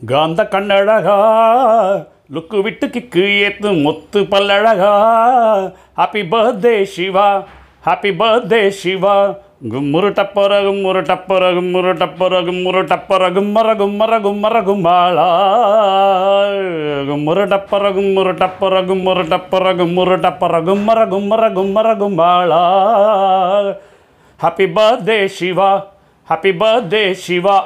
காந்த கண்ணழகா லுக்கு விட்டு கிக்கு ஏத்து முத்து பல்லழகா. Happy birthday Siva happy birthday Siva கும்முரு டப்பர கும்முரு டப்பர கும்முரு டப்பர கும்முரு டப்பர கும்மர கும்மர கும்மர கும்மாளா கும்முரு டப்பர கும்முரு டப்பர கும்முரு டப்பர கும்முரு டப்பர கும்மர கும்மர கும்மர கும்மாளா happy birthday Siva happy birthday Siva